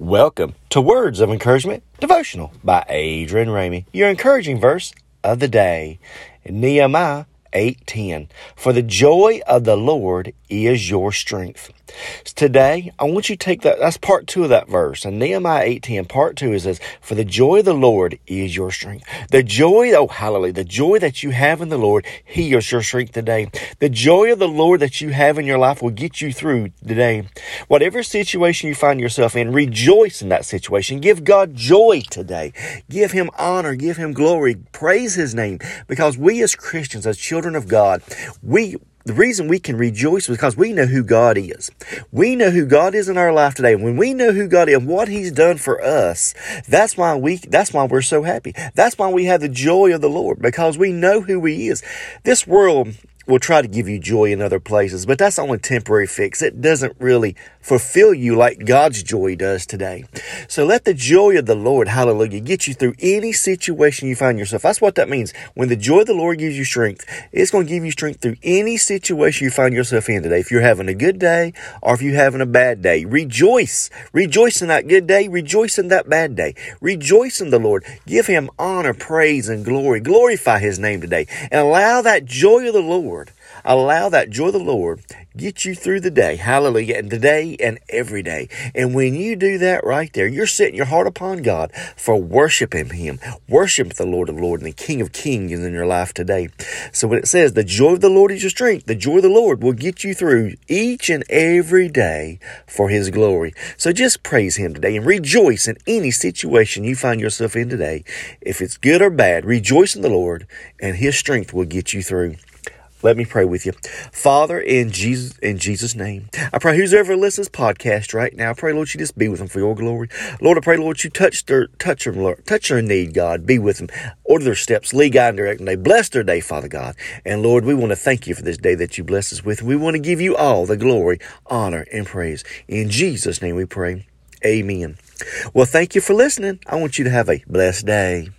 Welcome to Words of Encouragement Devotional by Adrian Ramey, your encouraging verse of the day. Nehemiah 8:10 For the joy of the Lord is your strength. Today, I want you to take that that's part 2 of that verse. And Nehemiah 8:10 part 2 is this, for the joy of the Lord is your strength. The joy, oh hallelujah, the joy that you have in the Lord, he is your strength today. The joy of the Lord that you have in your life will get you through today. Whatever situation you find yourself in, rejoice in that situation. Give God joy today. Give him honor, give him glory, praise his name because we as Christians as children children of God, we the reason we can rejoice is because we know who God is. We know who God is in our life today. When we know who God is and what He's done for us, that's why we that's why we're so happy. That's why we have the joy of the Lord, because we know who He is. This world will try to give you joy in other places, but that's only temporary fix. It doesn't really fulfill you like God's joy does today. So let the joy of the Lord, hallelujah, get you through any situation you find yourself. That's what that means. When the joy of the Lord gives you strength, it's going to give you strength through any situation you find yourself in today. If you're having a good day or if you're having a bad day, rejoice. Rejoice in that good day. Rejoice in that bad day. Rejoice in the Lord. Give him honor, praise, and glory. Glorify his name today and allow that joy of the Lord Lord. Allow that joy of the Lord get you through the day. Hallelujah. And today and every day. And when you do that right there, you're setting your heart upon God for worshiping Him. Worship the Lord of Lords and the King of Kings in your life today. So when it says the joy of the Lord is your strength, the joy of the Lord will get you through each and every day for His glory. So just praise Him today and rejoice in any situation you find yourself in today. If it's good or bad, rejoice in the Lord and His strength will get you through. Let me pray with you. Father, in Jesus, in Jesus' name, I pray who's ever listens podcast right now, I pray, Lord, you just be with them for your glory. Lord, I pray, Lord, you touch their, touch them, Lord, touch their need, God. Be with them. Order their steps, lead, guide, and direct them. They bless their day, Father God. And Lord, we want to thank you for this day that you bless us with. We want to give you all the glory, honor, and praise. In Jesus' name we pray. Amen. Well, thank you for listening. I want you to have a blessed day.